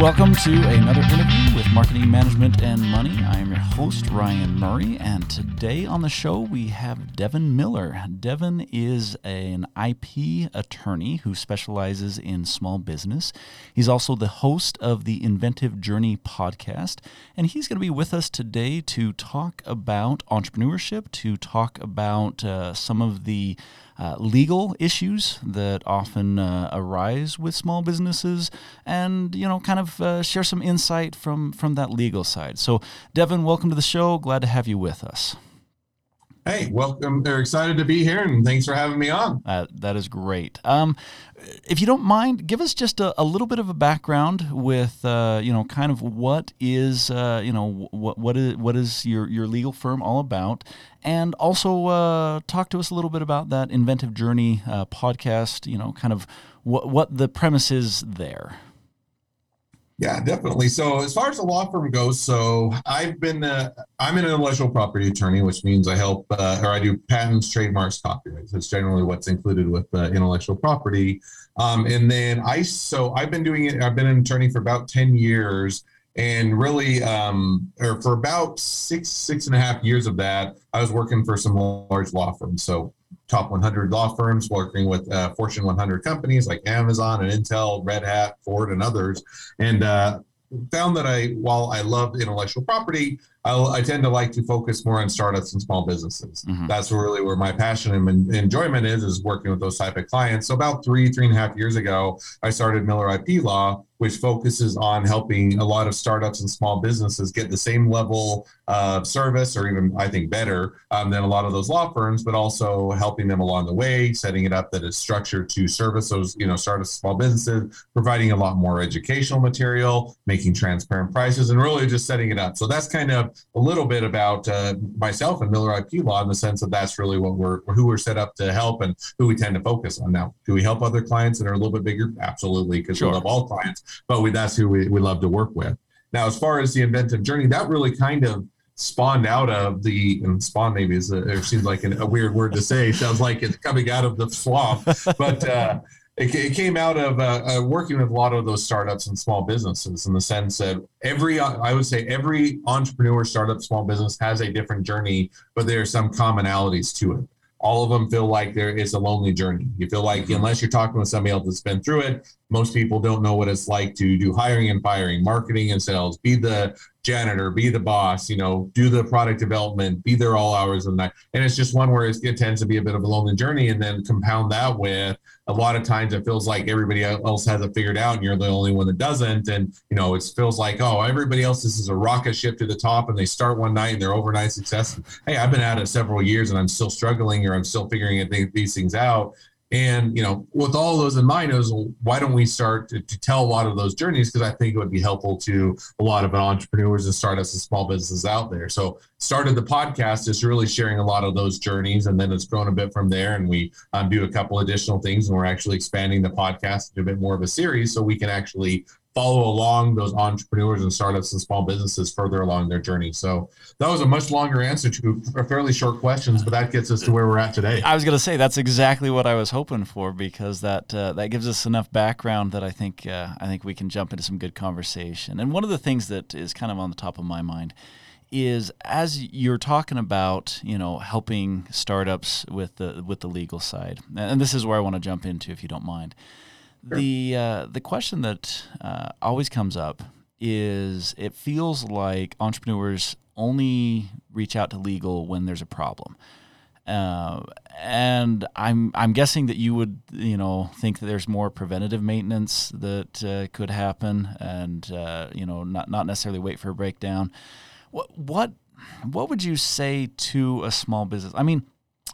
Welcome to another interview with Marketing Management and Money. I am your host, Ryan Murray, and today on the show we have Devin Miller. Devin is an IP attorney who specializes in small business. He's also the host of the Inventive Journey podcast, and he's going to be with us today to talk about entrepreneurship, to talk about uh, some of the uh, legal issues that often uh, arise with small businesses, and you know, kind of uh, share some insight from from that legal side. So, Devin, welcome to the show. Glad to have you with us. Hey, welcome. They're excited to be here, and thanks for having me on. Uh, that is great. Um, if you don't mind, give us just a, a little bit of a background with, uh, you know, kind of what is, uh, you know, what what is what is your your legal firm all about, and also uh, talk to us a little bit about that Inventive Journey uh, podcast. You know, kind of what what the premise is there. Yeah, definitely. So as far as the law firm goes, so I've been uh, I'm an intellectual property attorney, which means I help uh, or I do patents, trademarks, copyrights. That's generally what's included with uh, intellectual property. Um, and then I so I've been doing it. I've been an attorney for about ten years, and really, um, or for about six six and a half years of that, I was working for some large law firms. So top 100 law firms working with uh, Fortune 100 companies like Amazon and Intel, Red Hat, Ford, and others. And uh, found that I, while I love intellectual property, I'll, i tend to like to focus more on startups and small businesses. Mm-hmm. That's really where my passion and enjoyment is, is working with those type of clients. So about three, three and a half years ago, I started Miller IP Law, which focuses on helping a lot of startups and small businesses get the same level of service, or even I think better um, than a lot of those law firms, but also helping them along the way, setting it up that it's structured to service those, you know, startups, small businesses, providing a lot more educational material, making transparent prices, and really just setting it up. So that's kind of a little bit about uh, myself and Miller IP Law in the sense that that's really what we're who we're set up to help and who we tend to focus on. Now, do we help other clients that are a little bit bigger? Absolutely, because sure. we love all clients, but we, that's who we, we love to work with. Now, as far as the inventive journey, that really kind of spawned out of the and spawn maybe is a, it seems like an, a weird word to say sounds like it's coming out of the swamp but uh, it, it came out of uh, uh, working with a lot of those startups and small businesses in the sense that every i would say every entrepreneur startup small business has a different journey but there are some commonalities to it all of them feel like there is a lonely journey. You feel like mm-hmm. unless you're talking with somebody else that's been through it, most people don't know what it's like to do hiring and firing, marketing and sales, be the janitor, be the boss, you know, do the product development, be there all hours of the night. And it's just one where it tends to be a bit of a lonely journey. And then compound that with a lot of times it feels like everybody else has it figured out and you're the only one that doesn't. And, you know, it feels like, oh, everybody else, this is a rocket ship to the top and they start one night and they're overnight success. Hey, I've been at it several years and I'm still struggling or I'm still figuring these things out. And you know, with all those in mind, is why don't we start to, to tell a lot of those journeys? Because I think it would be helpful to a lot of entrepreneurs and startups and small businesses out there. So, started the podcast is really sharing a lot of those journeys, and then it's grown a bit from there. And we um, do a couple additional things, and we're actually expanding the podcast to a bit more of a series, so we can actually follow along those entrepreneurs and startups and small businesses further along their journey. So that was a much longer answer to fairly short questions, but that gets us to where we're at today. I was going to say that's exactly what I was hoping for because that uh, that gives us enough background that I think uh, I think we can jump into some good conversation. And one of the things that is kind of on the top of my mind is as you're talking about you know helping startups with the with the legal side and this is where I want to jump into if you don't mind Sure. The uh, the question that uh, always comes up is it feels like entrepreneurs only reach out to legal when there's a problem. Uh, and I'm I'm guessing that you would you know think that there's more preventative maintenance that uh, could happen, and uh, you know not not necessarily wait for a breakdown. What what what would you say to a small business? I mean,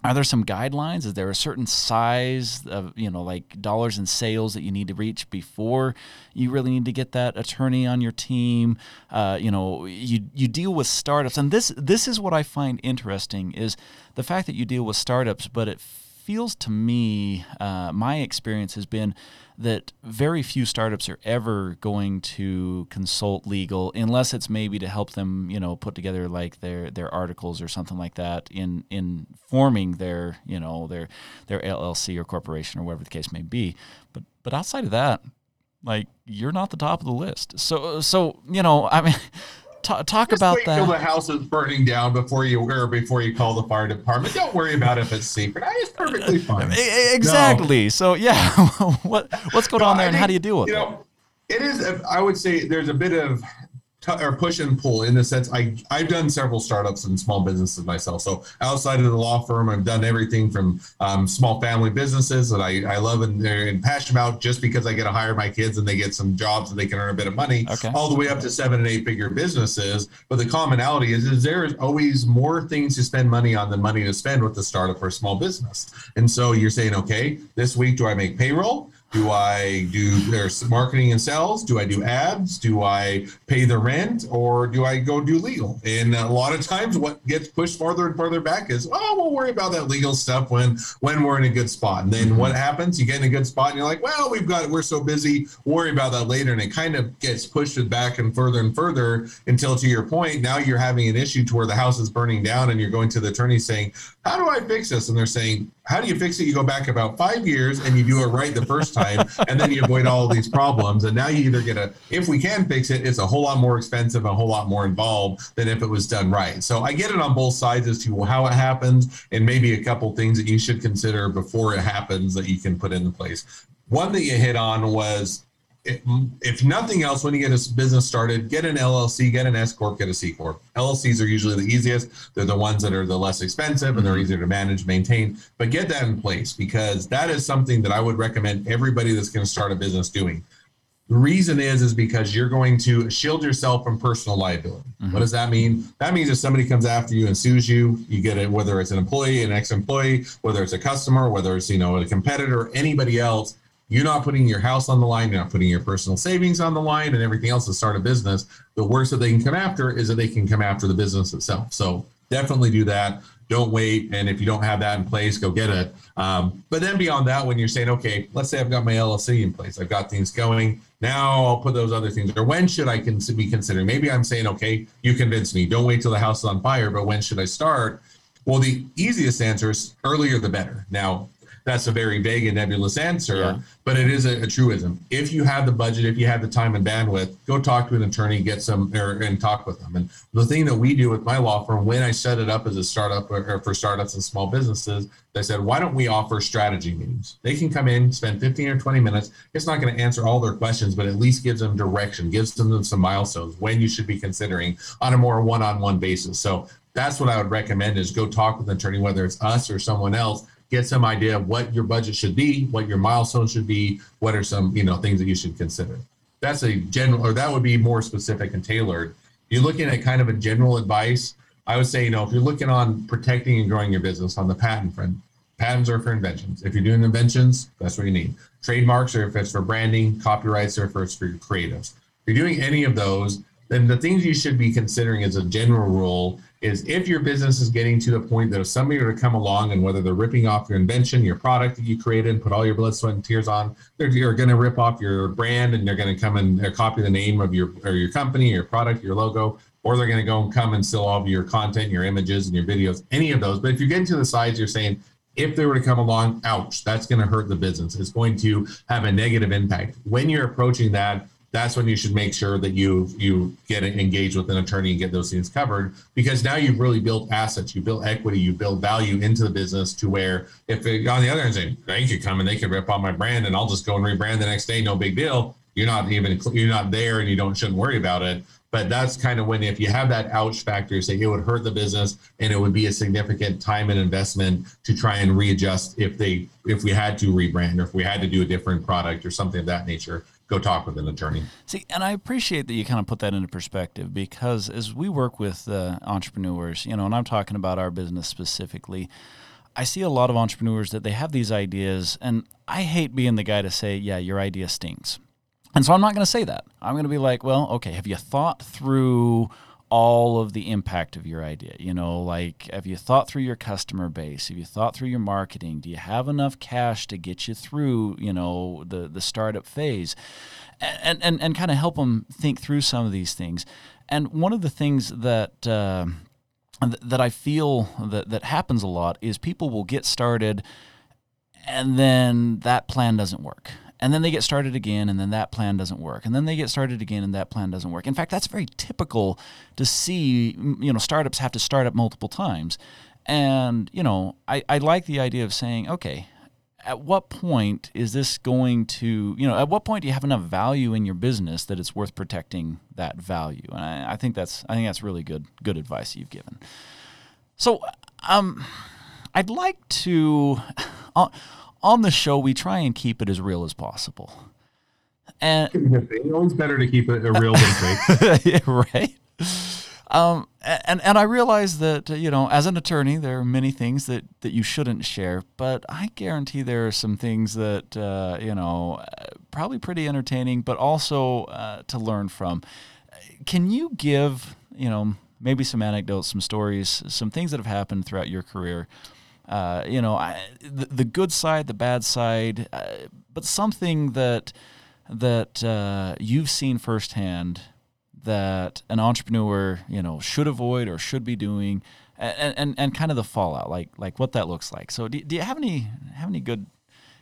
are there some guidelines? Is there a certain size of you know like dollars in sales that you need to reach before you really need to get that attorney on your team? Uh, you know you you deal with startups. And this this is what i find interesting is the fact that you deal with startups but it feels to me, uh, my experience has been that very few startups are ever going to consult legal unless it's maybe to help them, you know, put together like their their articles or something like that in in forming their you know their their LLC or corporation or whatever the case may be. But but outside of that, like you're not the top of the list. So so you know, I mean. Talk, talk Just about wait that. Till the house is burning down before you or before you call the fire department. Don't worry about if it's secret. I it's perfectly fine. Exactly. So yeah, what what's going No, on there, I and how do you deal with you it? know, it is. I would say there's a bit of or push and pull in the sense I I've done several startups and small businesses myself. So outside of the law firm, I've done everything from um, small family businesses that I, I love and, and passionate about just because I get to hire my kids and they get some jobs and they can earn a bit of money. Okay. All the way up to seven and eight figure businesses. But the commonality is, is there is always more things to spend money on than money to spend with the startup or small business. And so you're saying, okay, this week do I make payroll? Do I do there's marketing and sales? Do I do ads? Do I pay the rent or do I go do legal? And a lot of times what gets pushed farther and farther back is, oh, we'll worry about that legal stuff when when we're in a good spot. And then what mm-hmm. happens? You get in a good spot and you're like, well, we've got we're so busy, worry about that later. And it kind of gets pushed back and further and further until to your point, now you're having an issue to where the house is burning down and you're going to the attorney saying, How do I fix this? And they're saying, How do you fix it? You go back about five years and you do it right the first time, and then you avoid all these problems. And now you either get a, if we can fix it, it's a whole lot more expensive, a whole lot more involved than if it was done right. So I get it on both sides as to how it happens and maybe a couple things that you should consider before it happens that you can put into place. One that you hit on was if, if nothing else, when you get a business started, get an LLC, get an S corp, get a C corp. LLCs are usually the easiest. They're the ones that are the less expensive and they're mm-hmm. easier to manage, maintain. But get that in place because that is something that I would recommend everybody that's going to start a business doing. The reason is is because you're going to shield yourself from personal liability. What mm-hmm. does that mean? That means if somebody comes after you and sues you, you get it. Whether it's an employee, an ex-employee, whether it's a customer, whether it's you know a competitor, anybody else, you're not putting your house on the line. You're not putting your personal savings on the line and everything else to start a business. The worst that they can come after is that they can come after the business itself. So definitely do that. Don't wait. And if you don't have that in place, go get it. Um, but then beyond that, when you're saying, okay, let's say I've got my LLC in place, I've got things going. Now I'll put those other things. Or when should I cons- be considering? Maybe I'm saying, okay, you convinced me. Don't wait till the house is on fire. But when should I start? Well, the easiest answer is earlier the better. Now, that's a very vague and nebulous answer, Yeah. but it is a, a truism. If you have the budget, if you have the time and bandwidth, go talk to an attorney, get some, or, and talk with them. And the thing that we do with my law firm, when I set it up as a startup or, or for startups and small businesses, they said, why don't we offer strategy meetings? They can come in, spend 15 or 20 minutes. It's not going to answer all their questions, but at least gives them direction, gives them some milestones when you should be considering on a more one-on-one basis. So that's what I would recommend is go talk with an attorney, whether it's us or someone else, get some idea of what your budget should be, what your milestones should be, what are some, you know, things that you should consider. That's a general, or that would be more specific and tailored. You're looking at kind of a general advice. I would say, you know, if you're looking on protecting and growing your business on the patent front, patents are for inventions. If you're doing inventions, that's what you need. Trademarks are if it's for branding, copyrights are if it's for your creatives. If you're doing any of those, then the things you should be considering as a general rule is if your business is getting to the point that if somebody were to come along and whether they're ripping off your invention, your product that you created and put all your blood, sweat, and tears on, they're, they're going to rip off your brand and they're going to come and uh, copy the name of your or your company, your product, your logo, or they're going to go and come and steal all of your content, your images, and your videos, any of those. But if you're getting to the size, you're saying if they were to come along, ouch, that's going to hurt the business. It's going to have a negative impact. When you're approaching that, that's when you should make sure that you you get engaged with an attorney and get those things covered because now you've really built assets, you build equity, you build value into the business to where if it, on the other hand, saying they could come and they could rip on my brand and I'll just go and rebrand the next day, no big deal. You're not even you're not there and you don't shouldn't worry about it. But that's kind of when if you have that ouch factor, say it would hurt the business and it would be a significant time and investment to try and readjust if they if we had to rebrand or if we had to do a different product or something of that nature go talk with an attorney. See, and I appreciate that you kind of put that into perspective because as we work with uh, entrepreneurs, you know, and I'm talking about our business specifically, I see a lot of entrepreneurs that they have these ideas, and I hate being the guy to say, yeah, your idea stinks. And so I'm not going to say that. I'm going to be like, well, okay, have you thought through all of the impact of your idea? You know, like have you thought through your customer base? Have you thought through your marketing? Do you have enough cash to get you through, you know, the the startup phase? And and and kind of help them think through some of these things. And one of the things that uh, that I feel that that happens a lot is people will get started and then that plan doesn't work and then they get started again and then that plan doesn't work. And then they get started again and that plan doesn't work. In fact that's very typical to see you know startups have to start up multiple times. And you know i, I like the idea of saying okay at what point is this going to you know at what point do you have enough value in your business that it's worth protecting that value? And i, I think that's i think that's really good good advice you've given. So um i'd like to on the show, we try and keep it as real as possible. And it's always better to keep it real than fake, right? Um, and and I realize that you know, as an attorney, there are many things that that you shouldn't share, but I guarantee there are some things that uh, you know, probably pretty entertaining, but also uh, to learn from. Can you give you know maybe some anecdotes, some stories, some things that have happened throughout your career uh, you know, I, the, the, good side, the bad side, uh, but something that that uh, you've seen firsthand that an entrepreneur, you know, should avoid or should be doing, and, and, and kind of the fallout, like like what that looks like. So, do, do you have any have any good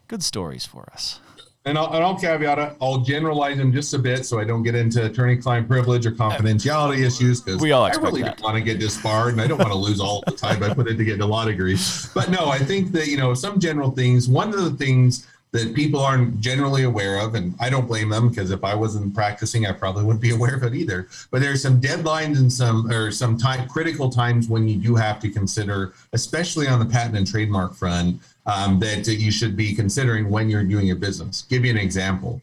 good stories for us? And I'll, and I'll caveat it. I'll generalize them just a bit so I don't get into attorney-client privilege or confidentiality issues because we all I really that. don't want to get disbarred and I don't want to lose all the time I put into getting a law degree. But no, I think that you know some general things. One of the things that people aren't generally aware of, and I don't blame them because if I wasn't practicing, I probably wouldn't be aware of it either. But there's some deadlines and some or some time critical times when you do have to consider, especially on the patent and trademark front, um, that you should be considering when you're doing your business. Give you an example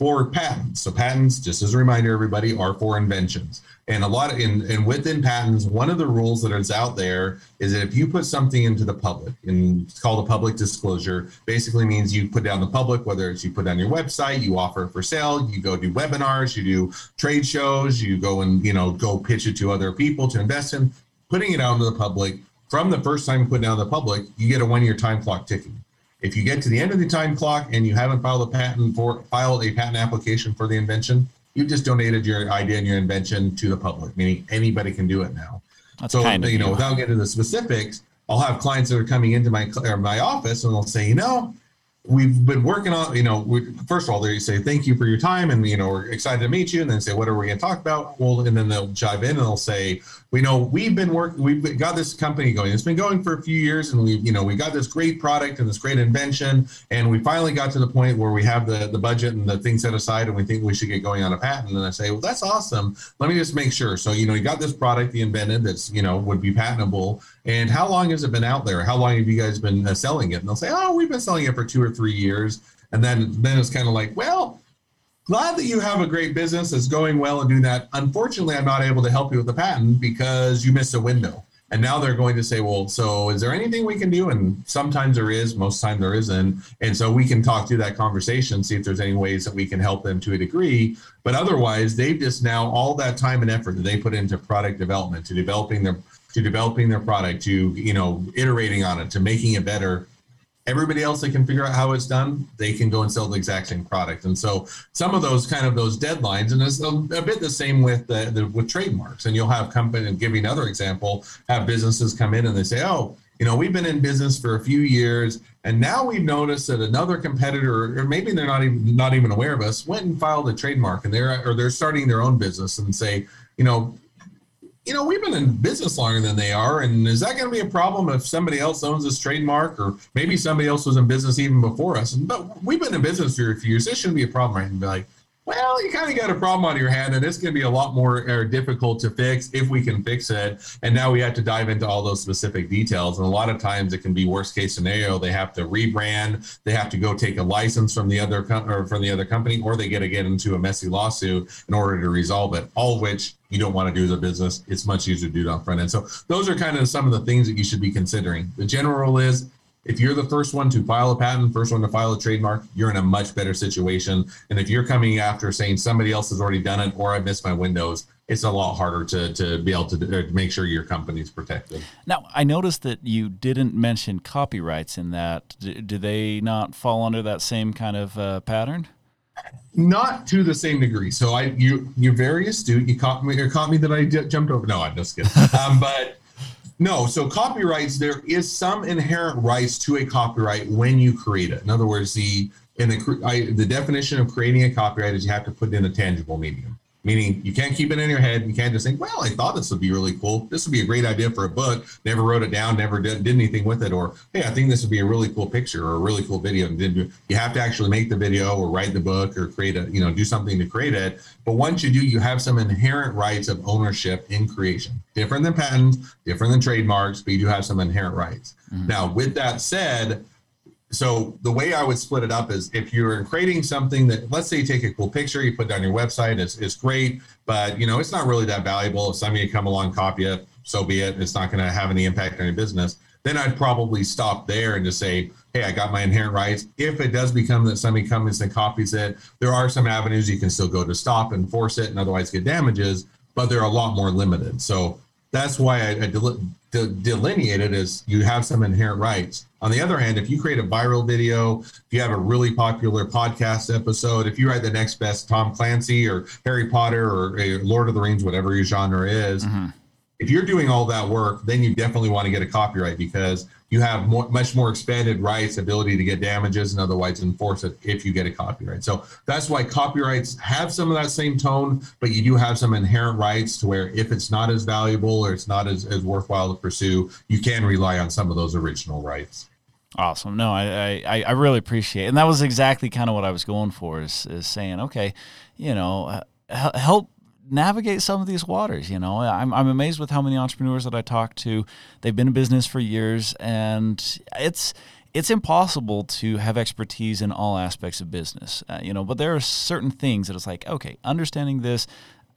for patents. So patents, just as a reminder, everybody, are for inventions. And a lot of in and within patents, one of the rules that is out there is that if you put something into the public, and it's called a public disclosure, basically means you put down the public, whether it's you put on your website, you offer it for sale, you go do webinars, you do trade shows, you go and you know go pitch it to other people to invest in, putting it out into the public from the first time you put it out in the public, you get a one-year time clock ticking. If you get to the end of the time clock and you haven't filed a patent for filed a patent application for the invention, you've just donated your idea and your invention to the public, meaning anybody can do it now. That's so kind of you know, you. without getting into the specifics, I'll have clients that are coming into my my office and they'll say, you know, we've been working on, you know, we, first of all, they say, thank you for your time. And, you know, we're excited to meet you. And then say, what are we going to talk about? Well, and then they'll jive in and they'll say, we know we've been working, we've got this company going. It's been going for a few years and we've you know, we got this great product and this great invention. And we finally got to the point where we have the, the budget and the thing set aside and we think we should get going on a patent. And I say, well, that's awesome. Let me just make sure. So, you know, you got this product you invented that's, you know, would be patentable. And how long has it been out there? How long have you guys been uh, selling it? And they'll say, oh, we've been selling it for two or three years. And then, then it's kind of like, well, glad that you have a great business that's going well and doing that. Unfortunately, I'm not able to help you with the patent because you missed a window. And now they're going to say, well, so is there anything we can do? And sometimes there is, most time there isn't. And so we can talk through that conversation, see if there's any ways that we can help them to a degree. But otherwise, they've just now all that time and effort that they put into product development, to developing their to developing their product, to you know, iterating on it, to making it better everybody else that can figure out how it's done they can go and sell the exact same product. And so some of those kind of those deadlines and it's a, a bit the same with the, the, with trademarks. And you'll have company and giving another example have businesses come in and they say oh you know we've been in business for a few years and now we've noticed that another competitor or maybe they're not even not even aware of us went and filed a trademark and they're or they're starting their own business and say you know you know, we've been in business longer than they are. And is that going to be a problem if somebody else owns this trademark or maybe somebody else was in business even before us? But we've been in business for a few years. This shouldn't be a problem, right? And be like, well, you kind of got a problem on your hand, and it's going to be a lot more uh, difficult to fix if we can fix it. And now we have to dive into all those specific details. And a lot of times it can be worst case scenario. They have to rebrand, they have to go take a license from the other com- or from the other company, or they get to get into a messy lawsuit in order to resolve it. All of which you don't want to do as a business. It's much easier to do it on front end. So those are kind of some of the things that you should be considering. The general rule is if you're the first one to file a patent, first one to file a trademark, you're in a much better situation. And if you're coming after saying somebody else has already done it or I missed my windows, it's a lot harder to, to be able to, to make sure your company's protected. Now, I noticed that you didn't mention copyrights in that. Do, do they not fall under that same kind of uh, pattern? Not to the same degree. So I, you, you're very astute. You caught me, or caught me that I j- jumped over. No, I'm just kidding. um, but No, so copyrights, there is some inherent rights to a copyright when you create it. In other words, the in the I, the definition of creating a copyright is you have to put it in a tangible medium meaning you can't keep it in your head. You can't just think, well, I thought this would be really cool. This would be a great idea for a book. Never wrote it down, never did, did anything with it. Or, hey, I think this would be a really cool picture or a really cool video. And then you have to actually make the video or write the book or create a, you know, do something to create it. But once you do, you have some inherent rights of ownership in creation. Different than patents, different than trademarks, but you do have some inherent rights. Mm-hmm. Now, with that said, so the way I would split it up is if you're creating something that let's say you take a cool picture, you put it on your website, it's, it's great, but you know it's not really that valuable. If somebody come along copy it, so be it. It's not going to have any impact on your business. Then I'd probably stop there and just say, hey, I got my inherent rights. If it does become that somebody comes and copies it, there are some avenues you can still go to stop and force it and otherwise get damages, but they're a lot more limited. So that's why I, I del- de- delineated as you have some inherent rights. On the other hand, if you create a viral video, if you have a really popular podcast episode, if you write the next best Tom Clancy or Harry Potter or Lord of the Rings, whatever your genre is, mm-hmm. If you're doing all that work, then you definitely want to get a copyright because you have more, much more expanded rights, ability to get damages, and otherwise enforce it if you get a copyright. So that's why copyrights have some of that same tone, but you do have some inherent rights to where if it's not as valuable or it's not as, as worthwhile to pursue, you can rely on some of those original rights. Awesome. No, I, I, I really appreciate it. And that was exactly kind of what I was going for is, is saying, okay, you know, uh, help navigate some of these waters. You know, I'm, I'm amazed with how many entrepreneurs that I talk to. They've been in business for years, and it's it's impossible to have expertise in all aspects of business. Uh, you know, but there are certain things that it's like, okay, understanding this,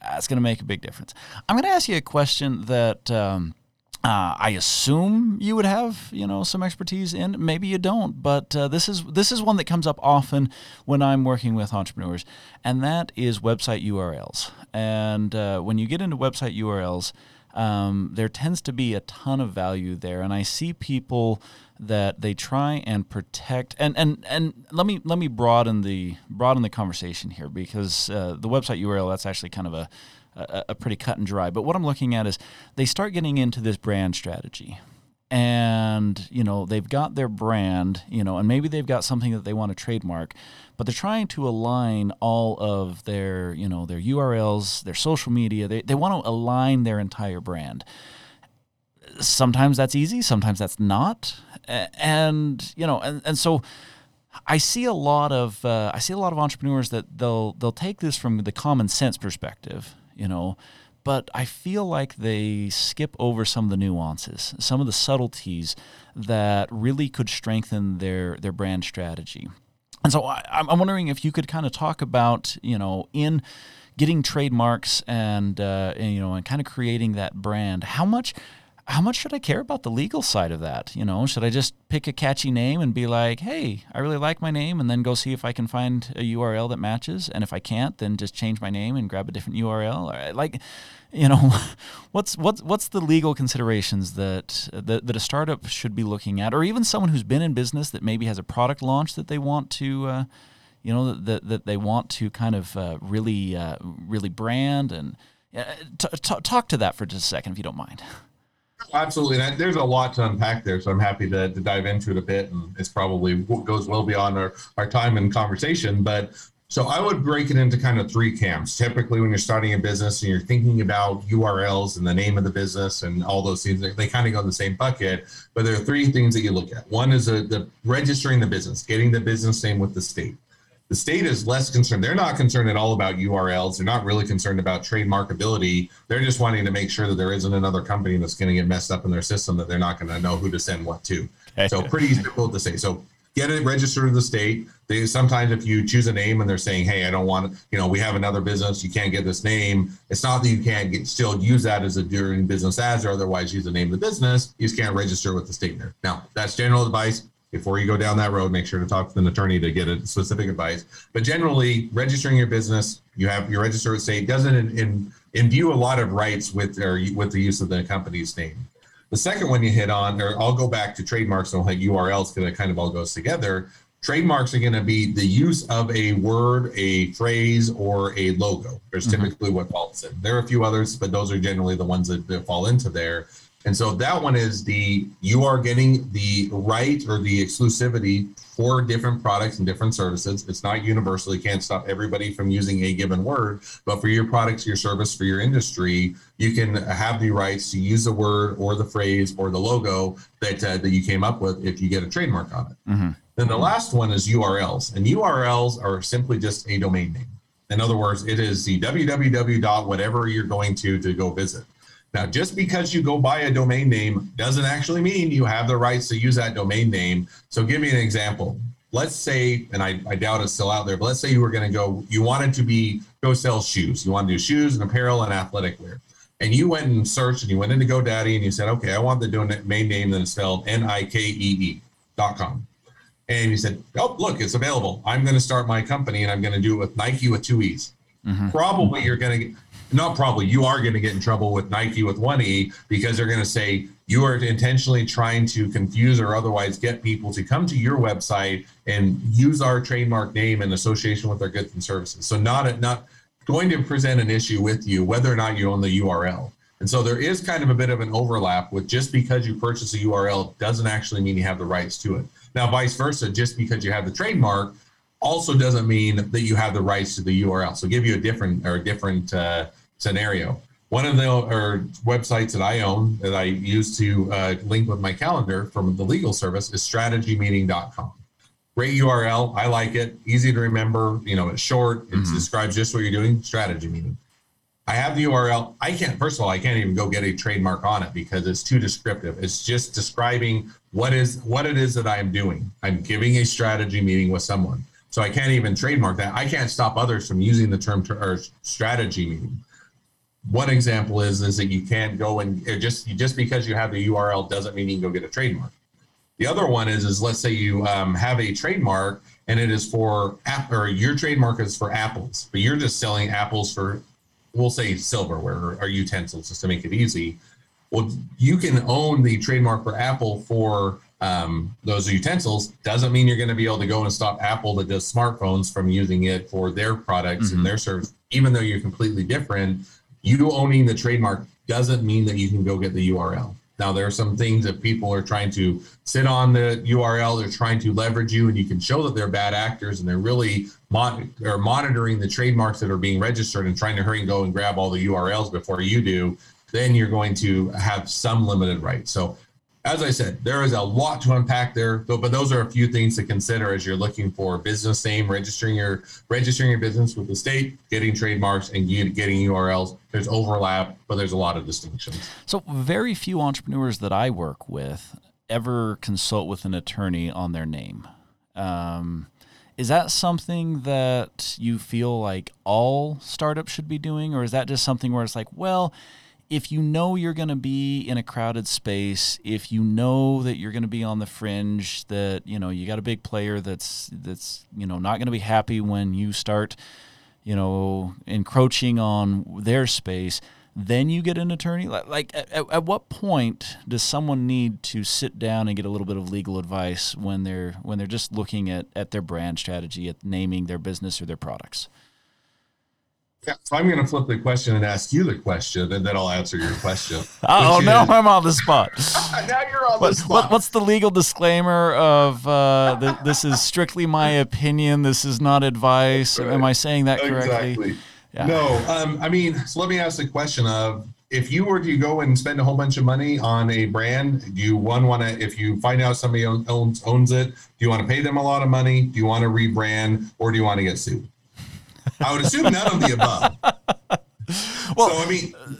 that's going to make a big difference. I'm going to ask you a question that. Um, uh, I assume you would have, you know, some expertise in. Maybe you don't, but uh, this is this is one that comes up often when I'm working with entrepreneurs, and that is website URLs. And uh, when you get into website URLs, um, there tends to be a ton of value there, and I see people that they try and protect. And and and let me let me broaden the broaden the conversation here because uh, the website URL that's actually kind of a a, a pretty cut and dry. But what I'm looking at is they start getting into this brand strategy and you know they've got their brand you know and maybe they've got something that they want to trademark but they're trying to align all of their you know their urls their social media they, they want to align their entire brand sometimes that's easy sometimes that's not and you know and, and so I see a lot of uh, I see a lot of entrepreneurs that they'll they'll take this from the common sense perspective, you know, but I feel like they skip over some of the nuances, some of the subtleties that really could strengthen their their brand strategy. And so I, I'm wondering if you could kind of talk about, you know, in getting trademarks and, uh, and you know and kind of creating that brand, how much how much should I care about the legal side of that? You know, should I just pick a catchy name and be like, hey, I really like my name, and then go see if I can find a URL that matches? And if I can't, then just change my name and grab a different URL. Like, you know, what's what's what's the legal considerations that, that that a startup should be looking at, or even someone who's been in business that maybe has a product launch that they want to. Uh, you know that, that they want to kind of uh, really uh, really brand and uh, t- t- talk to that for just a second if you don't mind Absolutely. there's a lot to unpack there. So I'm happy to, to dive into it a bit. And it's probably goes well beyond our, our time and conversation. But so I would break it into kind of three camps. Typically, when you're starting a business and you're thinking about URLs and the name of the business and all those things, they, kind of go in the same bucket. But there are three things that you look at. One is a, the registering the business, getting the business name with the state. The state is less concerned. They're not concerned at all about URLs. They're not really concerned about trademarkability. They're just wanting to make sure that there isn't another company that's going to get messed up in their system that they're not going to know who to send what to. Okay. So pretty simple to say. So get it registered with the state. They sometimes if you choose a name and they're saying, "Hey, I don't want, you know, we have another business, you can't get this name." It's not that you can't get, still use that as a doing business as or otherwise use the name of the business. You just can't register with the state there. Now, that's general advice before you go down that road, make sure to talk to an attorney to get a specific advice. But generally, registering your business, you have your register with state doesn't in, in, imbue a lot of rights with or with the use of the company's name. The second one you hit on, or I'll go back to trademarks and hit URLs because it kind of all goes together. Trademarks are going to be the use of a word, a phrase, or a logo. There's mm-hmm. typically what falls in. There are a few others, but those are generally the ones that, that fall into there. And so that one is the you are getting the right or the exclusivity for different products and different services. It's not universal. You can't stop everybody from using a given word, but for your products, your service, for your industry, you can have the rights to use the word or the phrase or the logo that uh, that you came up with if you get a trademark on it. Mm-hmm. Then the last one is URLs, and URLs are simply just a domain name. In other words, it is the www dot whatever you're going to to go visit. Now, just because you go buy a domain name doesn't actually mean you have the rights to use that domain name. So, give me an example. Let's say, and I, I doubt it's still out there, but let's say you were going to go, you wanted to be go sell shoes. You want to do shoes and apparel and athletic wear. And you went and searched and you went into GoDaddy and you said, okay, I want the domain name that is spelled N I K E E dot com. And you said, oh, look, it's available. I'm going to start my company and I'm going to do it with Nike with two E's. Mm-hmm. Probably you're going to not probably you are going to get in trouble with Nike with one E because they're going to say you are intentionally trying to confuse or otherwise get people to come to your website and use our trademark name in association with our goods and services. So not not going to present an issue with you whether or not you own the URL. And so there is kind of a bit of an overlap with just because you purchase a URL doesn't actually mean you have the rights to it. Now, vice versa, just because you have the trademark also doesn't mean that you have the rights to the URL. So give you a different or a different uh, scenario. One of the or websites that I own that I use to uh, link with my calendar from the legal service is strategymeeting.com. Great URL. I like it. Easy to remember. You know, it's short. It mm-hmm. describes just what you're doing. Strategy meeting. I have the URL. I can't, first of all, I can't even go get a trademark on it because it's too descriptive. It's just describing what is what it is that I am doing. I'm giving a strategy meeting with someone. So I can't even trademark that. I can't stop others from using the term or strategy meeting one example is is that you can't go and just just because you have the URL doesn't mean you can go get a trademark. The other one is is let's say you um, have a trademark and it is for app or your trademark is for apples, but you're just selling apples for we'll say silverware or, or utensils just to make it easy. Well, you can own the trademark for Apple for um, those utensils. Doesn't mean you're going to be able to go and stop Apple that does smartphones from using it for their products mm-hmm. and their service, even though you're completely different you owning the trademark doesn't mean that you can go get the URL. Now, there are some things that people are trying to sit on the URL, they're trying to leverage you, and you can show that they're bad actors and they're really mon- or monitoring the trademarks that are being registered and trying to hurry and go and grab all the URLs before you do. Then you're going to have some limited rights. So as I said, there is a lot to unpack there, but those are a few things to consider as you're looking for business name, registering your registering your business with the state, getting trademarks, and getting URLs. There's overlap, but there's a lot of distinctions. So very few entrepreneurs that I work with ever consult with an attorney on their name. Um, is that something that you feel like all startups should be doing, or is that just something where it's like, well, if you know you're going to be in a crowded space, if you know that you're going to be on the fringe, that you know you got a big player that's that's you know not going to be happy when you start, you know, encroaching on their space, then you get an attorney. Like, at, at what point does someone need to sit down and get a little bit of legal advice when they're when they're just looking at at their brand strategy, at naming their business or their products? Yeah, so I'm going to flip the question and ask you the question, and then I'll answer your question. oh, now I'm on the spot. now you're on what, the spot. What, what's the legal disclaimer of uh, the, this is strictly my opinion? This is not advice. Right. Am I saying that correctly? Exactly. Yeah. No, um, I mean, so let me ask the question of if you were to go and spend a whole bunch of money on a brand, do you one want to, if you find out somebody owns owns it, do you want to pay them a lot of money? Do you want to rebrand, or do you want to get sued? I would assume none of the above. well, so I mean, uh,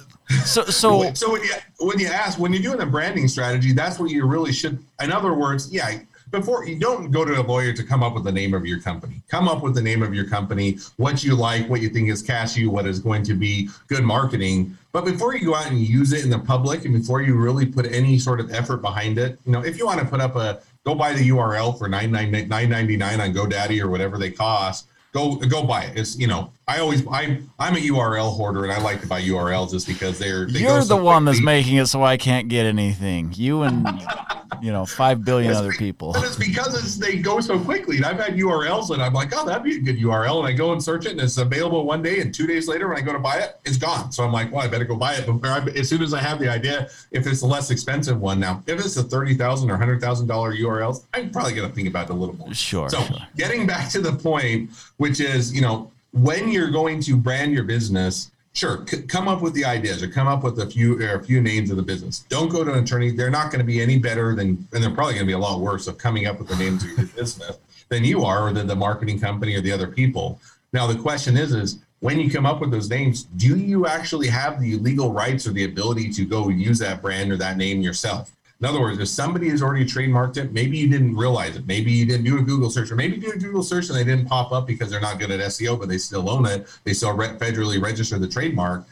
so so so when you when you ask when you're doing a branding strategy, that's what you really should. In other words, yeah. Before you don't go to a lawyer to come up with the name of your company. Come up with the name of your company, what you like, what you think is cashy, what is going to be good marketing. But before you go out and use it in the public, and before you really put any sort of effort behind it, you know, if you want to put up a go buy the URL for nine ninety nine on GoDaddy or whatever they cost, go go buy it. It's you know I always I I'm a URL hoarder and I like to buy URLs just because they're they you're the one that's making it so I can't get anything. You and you know five billion It's other be- people. But it's because it's, they go so quickly. And I've had URLs and I'm like, oh, that'd be a good URL. And I go and search it and it's available one day. And two days later, when I go to buy it, it's gone. So I'm like, well, I better go buy it. But I, as soon as I have the idea, if it's a less expensive one now, if it's a 30,000 or $100,000 URLs, I'm probably going to think about it a little more. Sure, So sure. getting back to the point, which is, you know, when you're going to brand your business, sure, c- come up with the ideas or come up with a few a few names of the business. Don't go to an attorney; they're not going to be any better than, and they're probably going to be a lot worse of coming up with the names of your business than you are, or than the marketing company or the other people. Now, the question is, is when you come up with those names, do you actually have the legal rights or the ability to go use that brand or that name yourself? In other words, if somebody has already trademarked it, maybe you didn't realize it. Maybe you didn't do a Google search, or maybe you did a Google search and they didn't pop up because they're not good at SEO, but they still own it. They still re- federally register the trademark.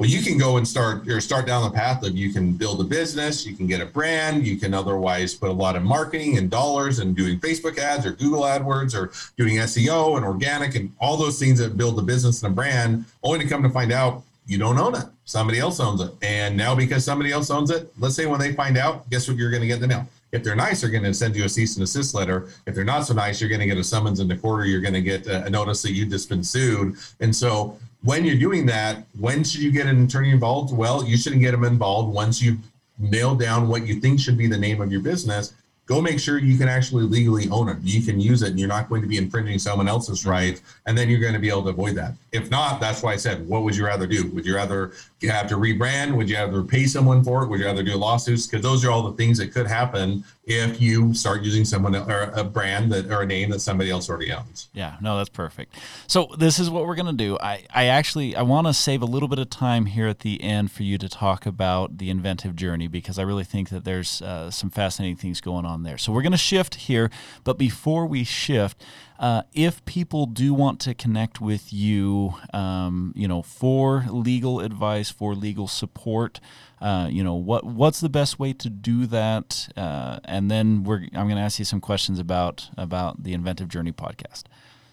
Well, you can go and start or start down the path of you can build a business, you can get a brand, you can otherwise put a lot of marketing and dollars and doing Facebook ads or Google AdWords or doing SEO and organic and all those things that build a business and a brand, only to come to find out you don't own it. Somebody else owns it. And now because somebody else owns it, let's say when they find out, guess what you're going to get in the mail? If they're nice, they're going to send you a cease and desist letter. If they're not so nice, you're going to get a summons in the quarter. You're going to get a notice that you've just been sued. And so when you're doing that, when should you get an attorney involved? Well, you shouldn't get them involved once you've nailed down what you think should be the name of your business. Go make sure you can actually legally own it. You can use it and you're not going to be infringing someone else's rights. And then you're going to be able to avoid that. If not, that's why I said, what would you rather do? Would you rather you have to rebrand? Would you have to pay someone for it? Would you rather do lawsuits? Because those are all the things that could happen if you start using someone or a brand that or a name that somebody else already owns. Yeah, no, that's perfect. So this is what we're gonna do. I, I actually I want to save a little bit of time here at the end for you to talk about the inventive journey because I really think that there's uh, some fascinating things going on there. So we're gonna shift here, but before we shift, uh, if people do want to connect with you, um, you know, for legal advice, for legal support, uh, you know, what what's the best way to do that? Uh, and then we're I'm going to ask you some questions about about the Inventive Journey podcast.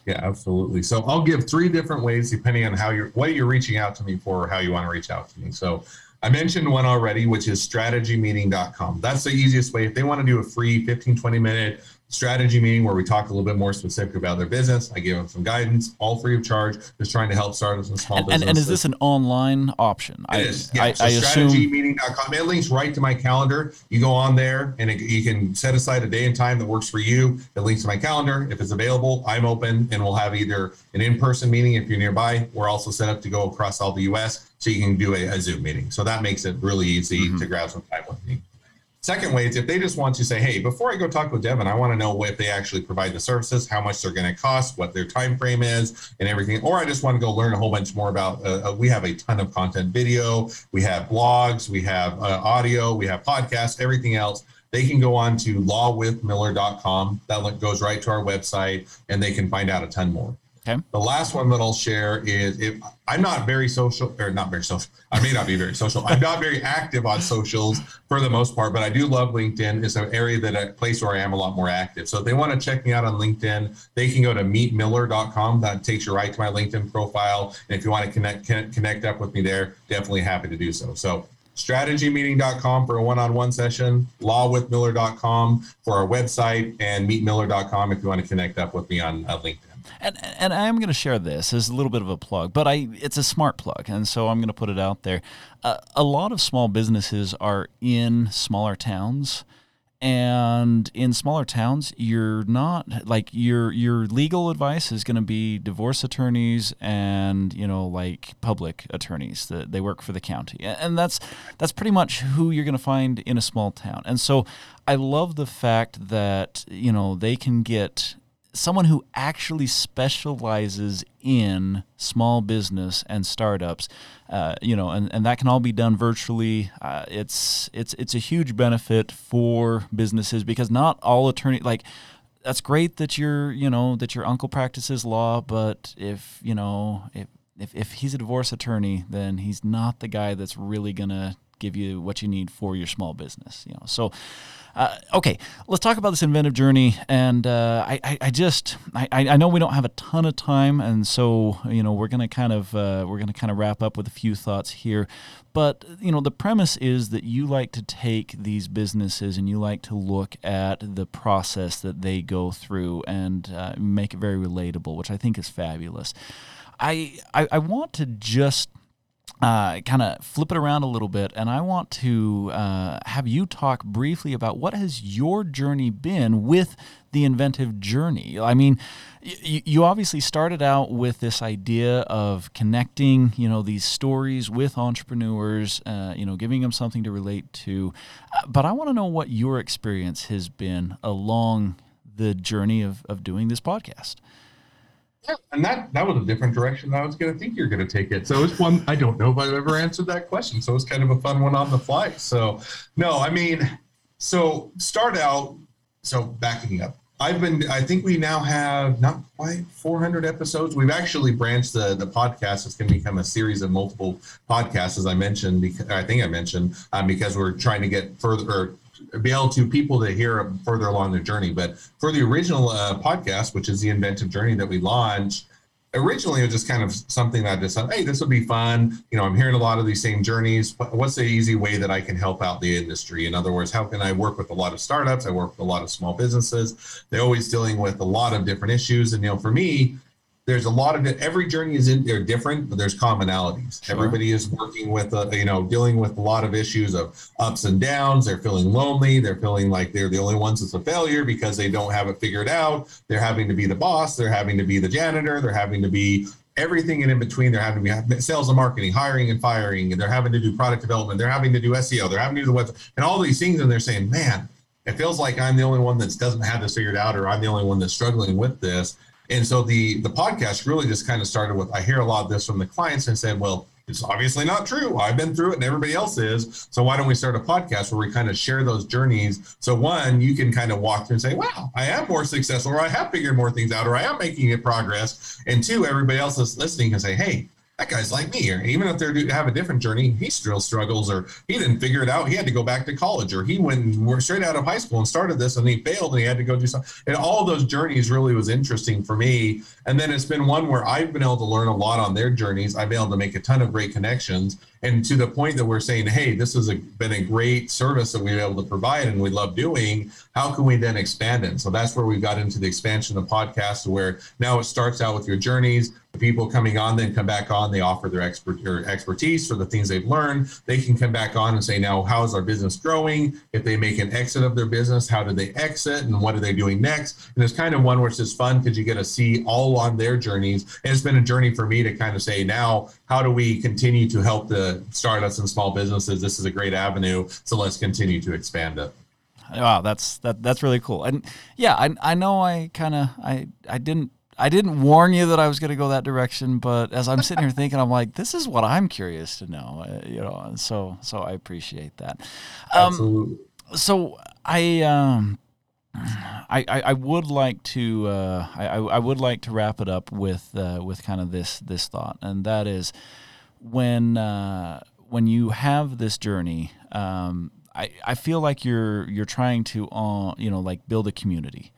Yeah, absolutely. So I'll give three different ways depending on how you're what you're reaching out to me for or how you want to reach out to me. So I mentioned one already, which is strategymeeting.com. That's the easiest way. If they want to do a free 15, 20 minute strategy meeting where we talk a little bit more specific about their business, I give them some guidance, all free of charge, just trying to help startups and small And, and, businesses. and is this an online option? It is. Yeah. I, so I assume. strategymeeting.com. It links right to my calendar. You go on there and it, you can set aside a day and time that works for you. It links to my calendar. If it's available, I'm open and we'll have either an in-person meeting if you're nearby. We're also set up to go across all the US so you can do a, a Zoom meeting. So that makes it really easy mm-hmm. to grab some time with me. Second way is if they just want to say, hey, before I go talk with Devin, I want to know if they actually provide the services, how much they're going to cost, what their time frame is, and everything. Or I just want to go learn a whole bunch more about. Uh, uh, we have a ton of content, video, we have blogs, we have uh, audio, we have podcasts, everything else. They can go on to lawwithmiller.com. That link goes right to our website, and they can find out a ton more. Okay. The last one that I'll share is if I'm not very social or not very social. I may not be very social. I'm not very active on socials for the most part, but I do love LinkedIn. It's an area that a place where I am a lot more active. So if they want to check me out on LinkedIn, they can go to meetmiller.com. That takes you right to my LinkedIn profile. And if you want to connect connect, up with me there, definitely happy to do so. So strategymeeting.com for a one-on-one session, lawwithmiller.com for our website, and meetmiller.com if you want to connect up with me on uh, LinkedIn. And, and I'm going to share this as a little bit of a plug, but I it's a smart plug, and so I'm going to put it out there. Uh, a lot of small businesses are in smaller towns, and in smaller towns, you're not like your your legal advice is going to be divorce attorneys and you know like public attorneys that they work for the county, and that's that's pretty much who you're going to find in a small town. And so I love the fact that you know they can get someone who actually specializes in small business and startups, uh, you know, and, and that can all be done virtually. Uh, it's it's it's a huge benefit for businesses because not all attorney like that's great that your you know that your uncle practices law, but if you know if if, if he's a divorce attorney, then he's not the guy that's really gonna give you what you need for your small business. You know, so uh, okay, let's talk about this inventive journey. And uh, I, I, I, just, I, I know we don't have a ton of time, and so you know we're gonna kind of uh, we're gonna kind of wrap up with a few thoughts here. But you know the premise is that you like to take these businesses and you like to look at the process that they go through and uh, make it very relatable, which I think is fabulous. I, I, I want to just uh, kind of flip it around a little bit, and I want to uh, have you talk briefly about what has your journey been with the inventive journey. I mean, y- you obviously started out with this idea of connecting, you know, these stories with entrepreneurs, uh, you know, giving them something to relate to. Uh, but I want to know what your experience has been along the journey of, of doing this podcast. And that that was a different direction than I was going to think you're going to take it. So it's one I don't know if I've ever answered that question. So it's kind of a fun one on the fly. So no, I mean, so start out. So backing up, I've been. I think we now have not quite 400 episodes. We've actually branched the the podcast. It's going to become a series of multiple podcasts, as I mentioned. Because I think I mentioned um, because we're trying to get further be able to people to hear further along their journey. But for the original uh, podcast, which is the inventive journey that we launched, originally it was just kind of something that I just thought, hey, this would be fun. You know, I'm hearing a lot of these same journeys. What's the easy way that I can help out the industry? In other words, how can I work with a lot of startups? I work with a lot of small businesses. They're always dealing with a lot of different issues. And you know, for me, there's a lot of it. Every journey is in, they're different, but there's commonalities. Sure. Everybody is working with, a, you know, dealing with a lot of issues of ups and downs. They're feeling lonely. They're feeling like they're the only ones that's a failure because they don't have it figured out. They're having to be the boss. They're having to be the janitor. They're having to be everything and in between. They're having to be sales and marketing, hiring and firing, and they're having to do product development. They're having to do SEO. They're having to do the web and all these things. And they're saying, man, it feels like I'm the only one that doesn't have this figured out, or I'm the only one that's struggling with this. And so the the podcast really just kind of started with I hear a lot of this from the clients and said, well, it's obviously not true. I've been through it and everybody else is. So why don't we start a podcast where we kind of share those journeys? So one, you can kind of walk through and say, wow, I am more successful or I have figured more things out or I am making progress. And two, everybody else that's listening can say, hey, that guy's like me. Even if they have a different journey, he still struggles, or he didn't figure it out. He had to go back to college, or he went straight out of high school and started this, and he failed, and he had to go do something. And all those journeys really was interesting for me. And then it's been one where I've been able to learn a lot on their journeys. I've been able to make a ton of great connections and to the point that we're saying, hey, this has been a great service that we've been able to provide and we love doing. How can we then expand it? So that's where we got into the expansion of podcasts, where now it starts out with your journeys. The people coming on then come back on. They offer their expert expertise for the things they've learned. They can come back on and say, now, how is our business growing? If they make an exit of their business, how did they exit, and what are they doing next? And it's kind of one where it's just fun because you get to see all on their journeys. And it's been a journey for me to kind of say, now, how do we continue to help the startups and small businesses, this is a great avenue. So let's continue to expand it. Wow, that's that that's really cool. And yeah, I I know I kind of I I didn't I didn't warn you that I was going to go that direction, but as I'm sitting here thinking, I'm like, this is what I'm curious to know, uh, you know. And so, so I appreciate that. Um, Absolutely. So I, um, I, I, I would like to, uh, I, I would like to wrap it up with, uh, with kind of this, this thought, and that is, when uh, when you have this journey, um, I, I feel like you're you're trying to uh, you know like build a community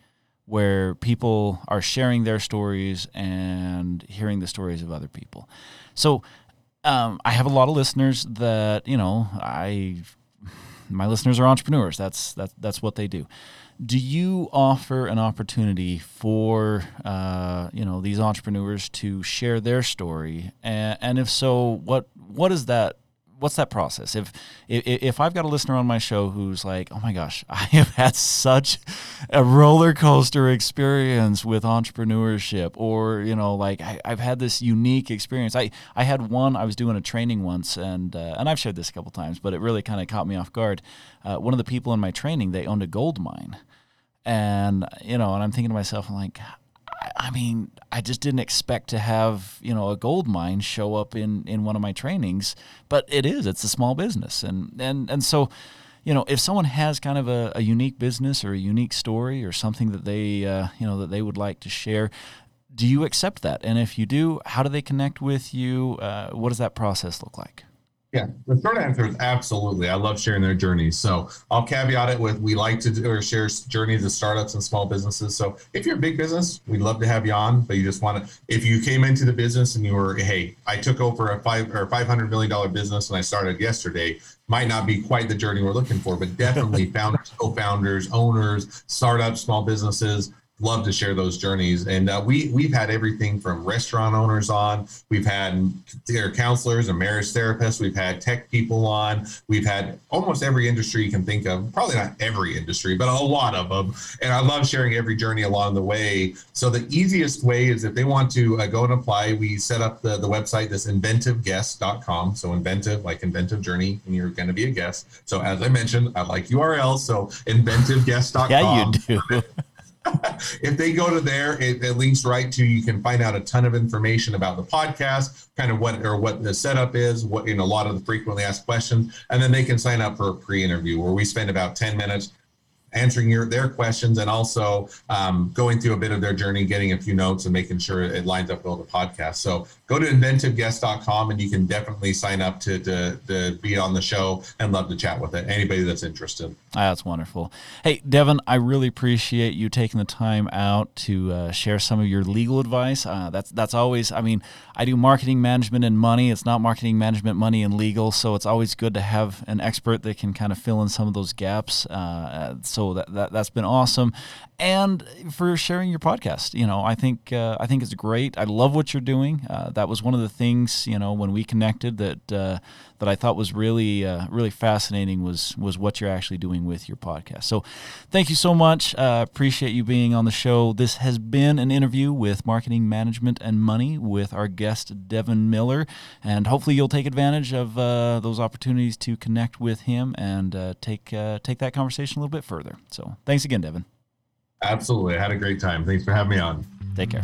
where people are sharing their stories and hearing the stories of other people. So um, I have a lot of listeners that you know I my listeners are entrepreneurs. That's that, that's what they do do you offer an opportunity for uh, you know these entrepreneurs to share their story? And, and, if so what what is that what's that process? If, if if i've got a listener on my show who's like oh my gosh i have had such a roller coaster experience with entrepreneurship or you know like I, have had this unique experience. I i had one i was doing a training once and uh, and i've shared this a couple times but it really kind of caught me off guard. Uh, one of the people in my training they owned a gold mine and you know, and I'm thinking to myself, I'm like, I mean, I just didn't expect to have you know a gold mine show up in in one of my trainings, but it is. It's a small business, and and and so, you know, if someone has kind of a, a unique business or a unique story or something that they uh, you know that they would like to share, do you accept that? And if you do, how do they connect with you? Uh, what does that process look like? Yeah, the short answer is absolutely. I love sharing their journeys. So I'll caveat it with we like to do, or share journeys of startups and small businesses. So if you're a big business, we'd love to have you on. But you just want to, if you came into the business and you were, hey, I took over a five or five hundred million dollar business and I started yesterday, might not be quite the journey we're looking for, but definitely founders, co-founders, owners, startups, small businesses love to share those journeys. And uh, we we've had everything from restaurant owners on, we've had their counselors and marriage therapists, we've had tech people on, we've had almost every industry you can think of. Probably not every industry, but a lot of them. And I love sharing every journey along the way. So the easiest way is if they want to uh, go and apply, we set up the the website this inventiveguest.com. So inventive like inventive journey, and you're going to be a guest. So as I mentioned, I like URLs. So inventiveguest.com. Yeah, you do. if they go to there, it, it, links right to you can find out a ton of information about the podcast, kind of what or what the setup is, what in a lot of the frequently asked questions, and then they can sign up for a pre-interview where we spend about 10 minutes answering your their questions and also um, going through a bit of their journey, getting a few notes and making sure it lines up with the podcast. So go to inventiveguest.com and you can definitely sign up to, to, to be on the show and love to chat with it. Anybody that's interested. Ah, that's wonderful. Hey, Devin, I really appreciate you taking the time out to uh, share some of your legal advice. Uh, that's that's always. I mean, I do marketing management and money. It's not marketing management, money, and legal. So it's always good to have an expert that can kind of fill in some of those gaps. Uh, so so that, that that's been awesome, and for sharing your podcast. You know, I think uh, I think it's great. I love what you're doing. Uh, that was one of the things you know when we connected that uh, that I thought was really uh, really fascinating was was what you're actually doing with your podcast. So, thank you so much. Uh, appreciate you being on the show. This has been an interview with marketing management and money with our guest Devin Miller, and hopefully you'll take advantage of uh, those opportunities to connect with him and take take that conversation a little bit further. So thanks again, Devin. Absolutely. I had a great time. Thanks for having me on. Take care.